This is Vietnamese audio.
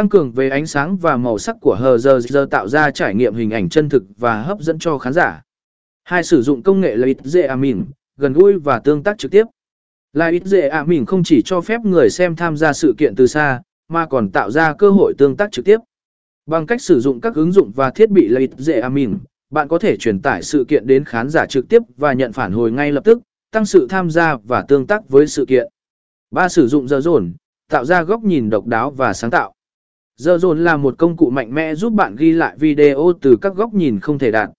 tăng cường về ánh sáng và màu sắc của HRZ tạo ra trải nghiệm hình ảnh chân thực và hấp dẫn cho khán giả. Hai sử dụng công nghệ Light dễ à amin, gần gũi và tương tác trực tiếp. Light dễ à amin không chỉ cho phép người xem tham gia sự kiện từ xa, mà còn tạo ra cơ hội tương tác trực tiếp. Bằng cách sử dụng các ứng dụng và thiết bị Light dễ à amin, bạn có thể truyền tải sự kiện đến khán giả trực tiếp và nhận phản hồi ngay lập tức, tăng sự tham gia và tương tác với sự kiện. Ba Sử dụng giờ dồn, tạo ra góc nhìn độc đáo và sáng tạo. Giờ dồn là một công cụ mạnh mẽ giúp bạn ghi lại video từ các góc nhìn không thể đạt.